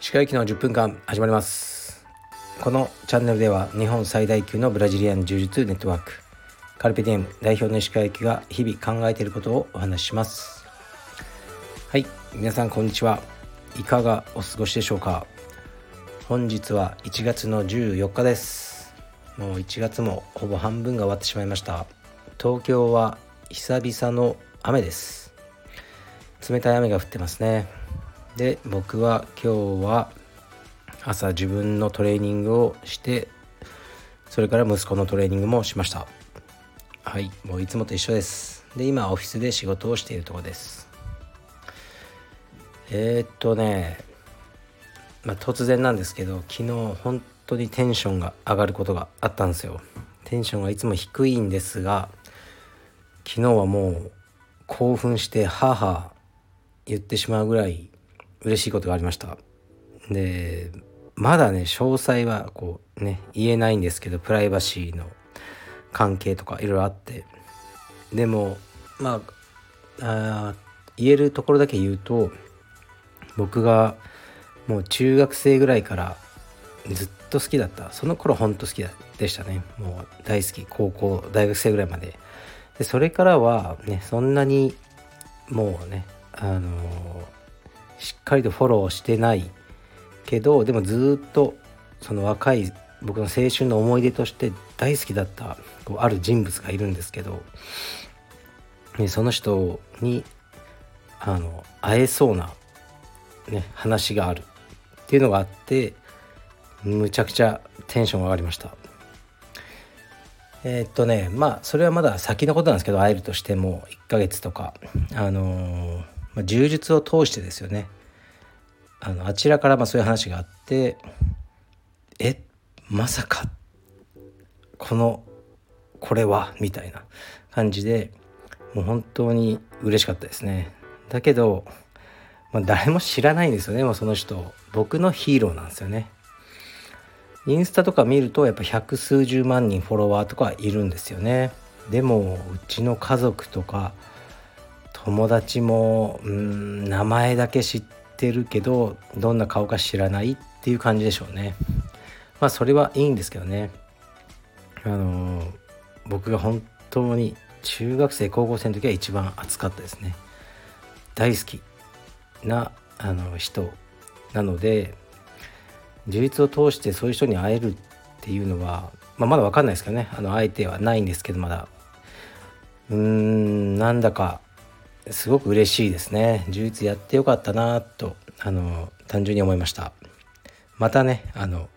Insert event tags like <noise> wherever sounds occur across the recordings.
石川行きの10分間始まります。このチャンネルでは日本最大級のブラジリアン柔術ネットワークカルペディエム代表の石川行きが日々考えていることをお話しします。はい皆さんこんにちは。いかがお過ごしでしょうか？本日は1月の14日です。もう1月もほぼ半分が終わってしまいました。東京は久々の雨です。冷たい雨が降ってますね。で僕は今日は朝自分のトレーニングをしてそれから息子のトレーニングもしました。はいもういつもと一緒です。で今オフィスで仕事をしているところです。えー、っとね、まあ、突然なんですけど昨日本当にテンションが上がることがあったんですよ。テンションがいつも低いんですが昨日はもう興奮してはは言ってしまうぐらい嬉しいことがありました。でまだね詳細はこうね言えないんですけどプライバシーの関係とかいろいろあって。でもまあ言えるところだけ言うと僕がもう中学生ぐらいからずっと好きだった。その頃ほんと好きでしたね。もう大好き高校大学生ぐらいまで。でそれからはねそんなにもうねあのー、しっかりとフォローしてない。けどでもずっとその若い僕の青春の思い出として大好きだったこうある人物がいるんですけど、ね、その人にあの会えそうな、ね、話があるっていうのがあってむちゃくちゃテンション上がりました。えー、っとねまあそれはまだ先のことなんですけど会えるとしても1ヶ月とかあの、まあ、柔術を通してですよね。あのあちらからまあそういう話があってえまさかこのこれは？みたいな感じでもう本当に嬉しかったですね。だけど、まあ、誰も知らないんですよねもうその人。僕のヒーローなんですよね。インスタとか見るとやっぱ百数十万人フォロワーとかいるんですよね。でもうちの家族とか友達もうん名前だけ知ってるけどどんな顔か知らないっていう感じでしょうね。まあそれはいいんですけどね。あのー、僕が本当に中学生高校生の時は一番熱かったですね。大好きなあの人なので自立を通してそういう人に会えるっていうのは、まあ、まだ分かんないですけどね。あの相手はないんですけどまだ。うーんなんだかすごく嬉しいですね。充実やってよかったなとあの単純に思いました。またねあの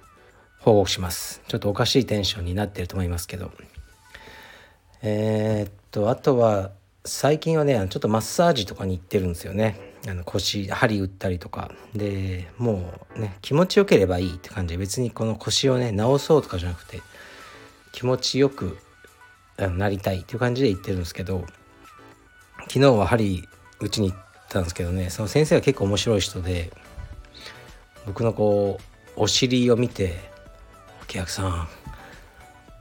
報告します。ちょっとおかしいテンションになってると思いますけど。えー、っとあとは最近はねちょっとマッサージとかに行ってるんですよね。あの腰針打ったりとか。でもうね気持ちよければいいって感じで。別にこの腰をね治そうとかじゃなくて気持ちよくなりたいっていう感じで言ってるんですけど昨日は針打ちに行ったんですけどねその先生が結構面白い人で僕のこうお尻を見て「お客さん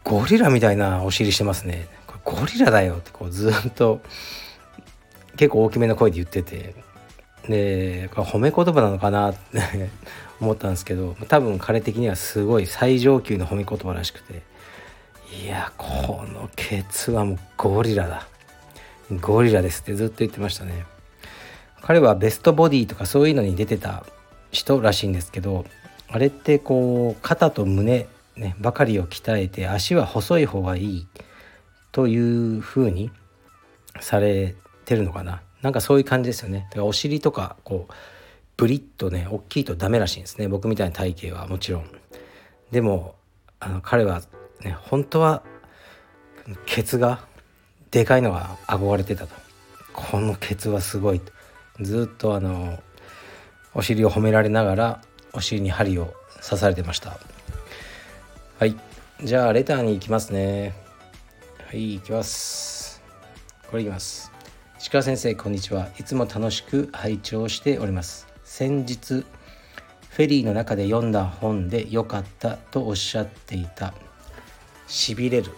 ゴリラみたいなお尻してますね。これゴリラだよ」ってこうずっと結構大きめの声で言ってて。でこれ褒め言葉なのかな？っ <laughs> て思ったんですけど多分彼的にはすごい最上級の褒め言葉らしくていやこのケツはもうゴリラだ。ゴリラですってずっと言ってましたね。彼はベストボディとかそういうのに出てた人らしいんですけどあれってこう肩と胸、ね、ばかりを鍛えて足は細い方がいいというふうにされてるのかな。なんかそういう感じですよね。だからお尻とかこうブリッとね大きいとダメらしいんですね。僕みたいな体型はもちろん。でもあの彼はね本当はケツがでかいのが憧れてたと。このケツはすごい。とずっとあのお尻を褒められながらお尻に針を刺されてました。はい。じゃあレターに行きますね。はい行きます。これいきます。鹿先生こんにちは。いつも楽しく拝聴しております。先日フェリーの中で読んだ本で良かったとおっしゃっていたしびれる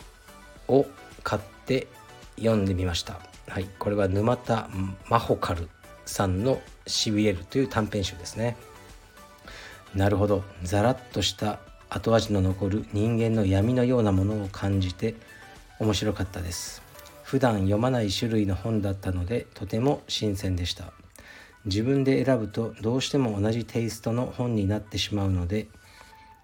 を買って読んでみました。はいこれは沼田真帆カルさんの「しびれる」という短編集ですね。なるほど。ザラッとした後味の残る人間の闇のようなものを感じて面白かったです。普段読まない種類の本だったのでとても新鮮でした。自分で選ぶとどうしても同じテイストの本になってしまうので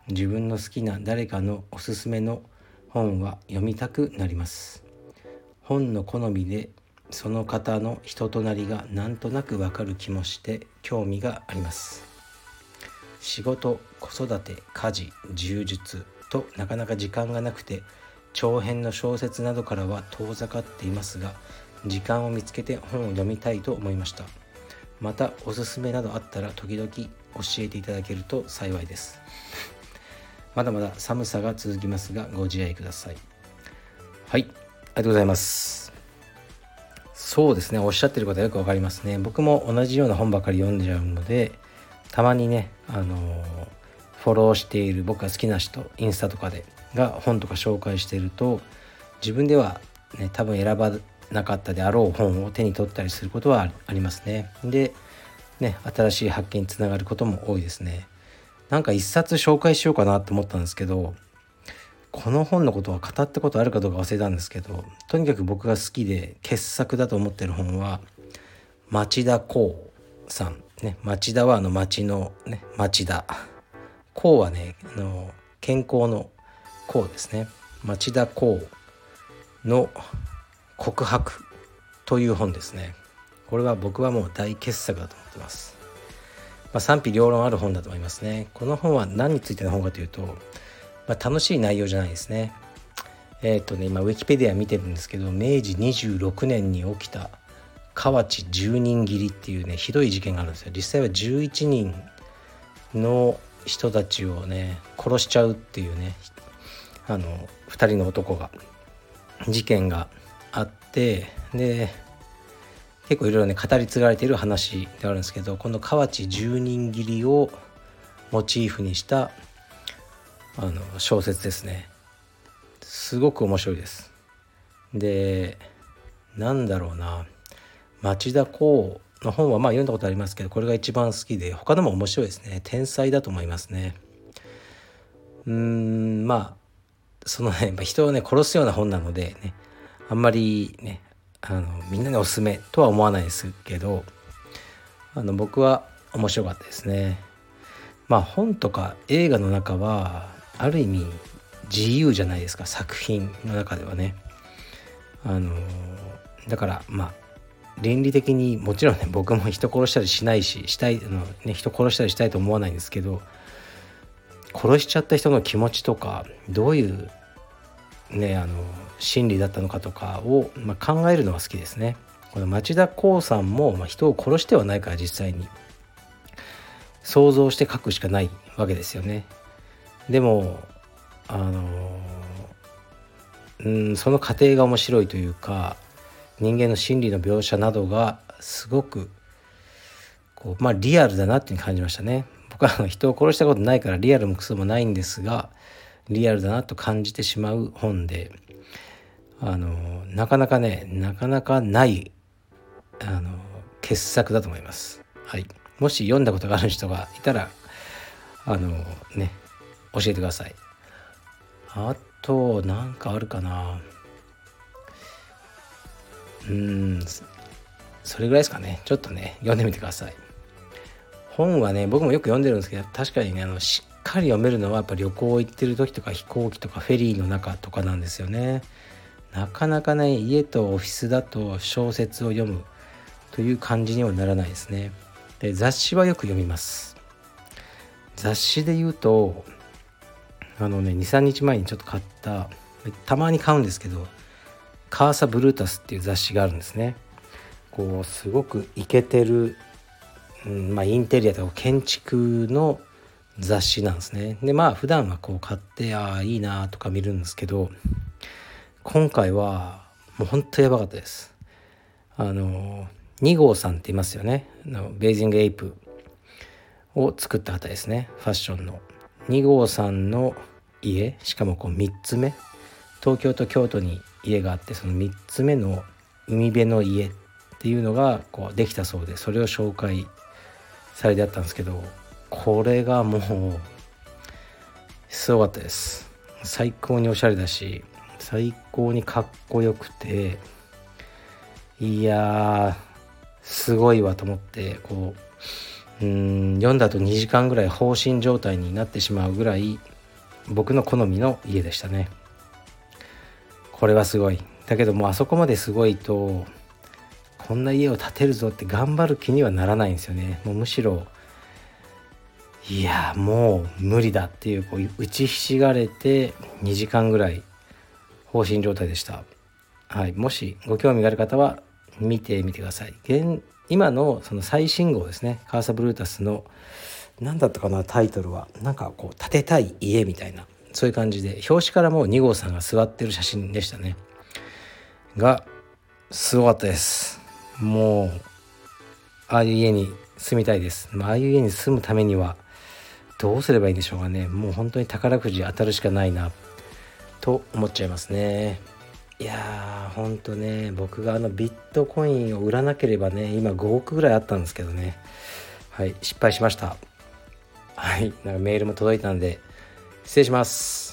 自分の好きな誰かのおすすめの本は読みたくなります。本の好みでその方の人となりがなんとなくわかる気もして興味があります。仕事子育て家事充実となかなか時間がなくて長編の小説などからは遠ざかっていますが時間を見つけて本を読みたいと思いました。またおすすめなどあったら時々教えていただけると幸いです。まだまだ寒さが続きますがご自愛ください。はいありがとうございます。そうですねおっしゃってることはよくわかりますね。僕も同じような本ばかり読んじゃうのでたまにねあのフォローしている僕が好きな人インスタとかでが本とか紹介していると自分ではね多分選ばなかったであろう本を手に取ったりすることはありますね。でね新しい発見につながることも多いですね。なんか一冊紹介しようかなと思ったんですけどこの本のことは語ったことあるかどうか忘れたんですけどとにかく僕が好きで傑作だと思ってる本は町田光さんね町田はあの町のね町田光はねあの健康の光ですね。町田光の告白という本ですね。これは僕はもう大傑作だと思ってます、まあ、賛否両論ある本だと思いますね。この本は何についての本かというと、まあ、楽しい内容じゃないですね。えっ、ー、とね今ウィキペディア見てるんですけど明治26年に起きた河内10人斬りっていうねひどい事件があるんですよ。実際は11人の人たちをね殺しちゃうっていうねあの2人の男が事件があってで結構いろいろね語り継がれている話であるんですけどこの河内十人斬りをモチーフにしたあの小説ですね。すごく面白いです。でなんだろうな。町田光の本はまあ読んだことありますけどこれが一番好きで他のも面白いですね。天才だと思いますね。うんまあそのね人をね殺すような本なのでねあんまりねあのみんなにおすすめとは思わないですけどあの僕は面白かったですね。まあ本とか映画の中はある意味自由じゃないですか作品の中ではね。あのだからまあ倫理的にもちろんね僕も人殺したりしないししたいの、ね、人殺したりしたいと思わないんですけど殺しちゃった人の気持ちとかどういうねあの心理だったのかとかを、まあ、考えるのが好きですね。この町田光さんも、まあ、人を殺してはないから実際に想像して書くしかないわけですよね。でもあのうんその過程が面白いというか人間の心理の描写などがすごくこうまあリアルだなっていうに感じましたね。僕は人を殺したことないからリアルもクソもないんですがリアルだなと感じてしまう本であのなかなかねなかなかないあの傑作だと思います。はい、もし読んだことがある人がいたらあのね教えてください。あとなんかあるかなうんそれぐらいですかねちょっとね読んでみてください。本はね僕もよく読んでるんですけど確かにねあのしっかり読めるのはやっぱ旅行行ってる時とか飛行機とかフェリーの中とかなんですよね。なかなかね家とオフィスだと小説を読むという感じにはならないですね。で雑誌はよく読みます。雑誌で言うとあのね23日前にちょっと買ったたまに買うんですけどカーサ・ブルータスっていう雑誌があるんですね。こうすごくイケてる、うんまあ、インテリアとか建築の雑誌なんですね。でまあ普段はこう買ってああいいなとか見るんですけど今回はもうほんとやばかったです。あの2号さんっていますよねのベージングエイプを作った方ですねファッションの。2号さんの家しかもこう3つ目東京と京都に家があってその3つ目の海辺の家っていうのがこうできたそうでそれを紹介されてあったんですけどこれがもうすごかったです。最高におしゃれだし最高にかっこよくていやすごいわと思ってこううん読んだ後2時間ぐらい放心状態になってしまうぐらい僕の好みの家でしたね。これはすごい。だけどもうあそこまですごいとこんな家を建てるぞって頑張る気にはならないんですよね。もうむしろいやもう無理だっていうこう打ちひしがれて2時間ぐらい放心状態でした、はい、もしご興味がある方は見てみてください。現今のその最新号ですね。カーサブルータスの何だったかなタイトルは。なんかこう建てたい家みたいな。そういう感じで表紙からもう2号さんが座ってる写真でしたね。がすごかったです。もうああいう家に住みたいです、まああいう家に住むためにはどうすればいいんでしょうかね。もう本当に宝くじ当たるしかないなと思っちゃいますね。いやーほんとね僕があのビットコインを売らなければね今5億ぐらいあったんですけどね。はい失敗しました。はいなんかメールも届いたんで失礼します。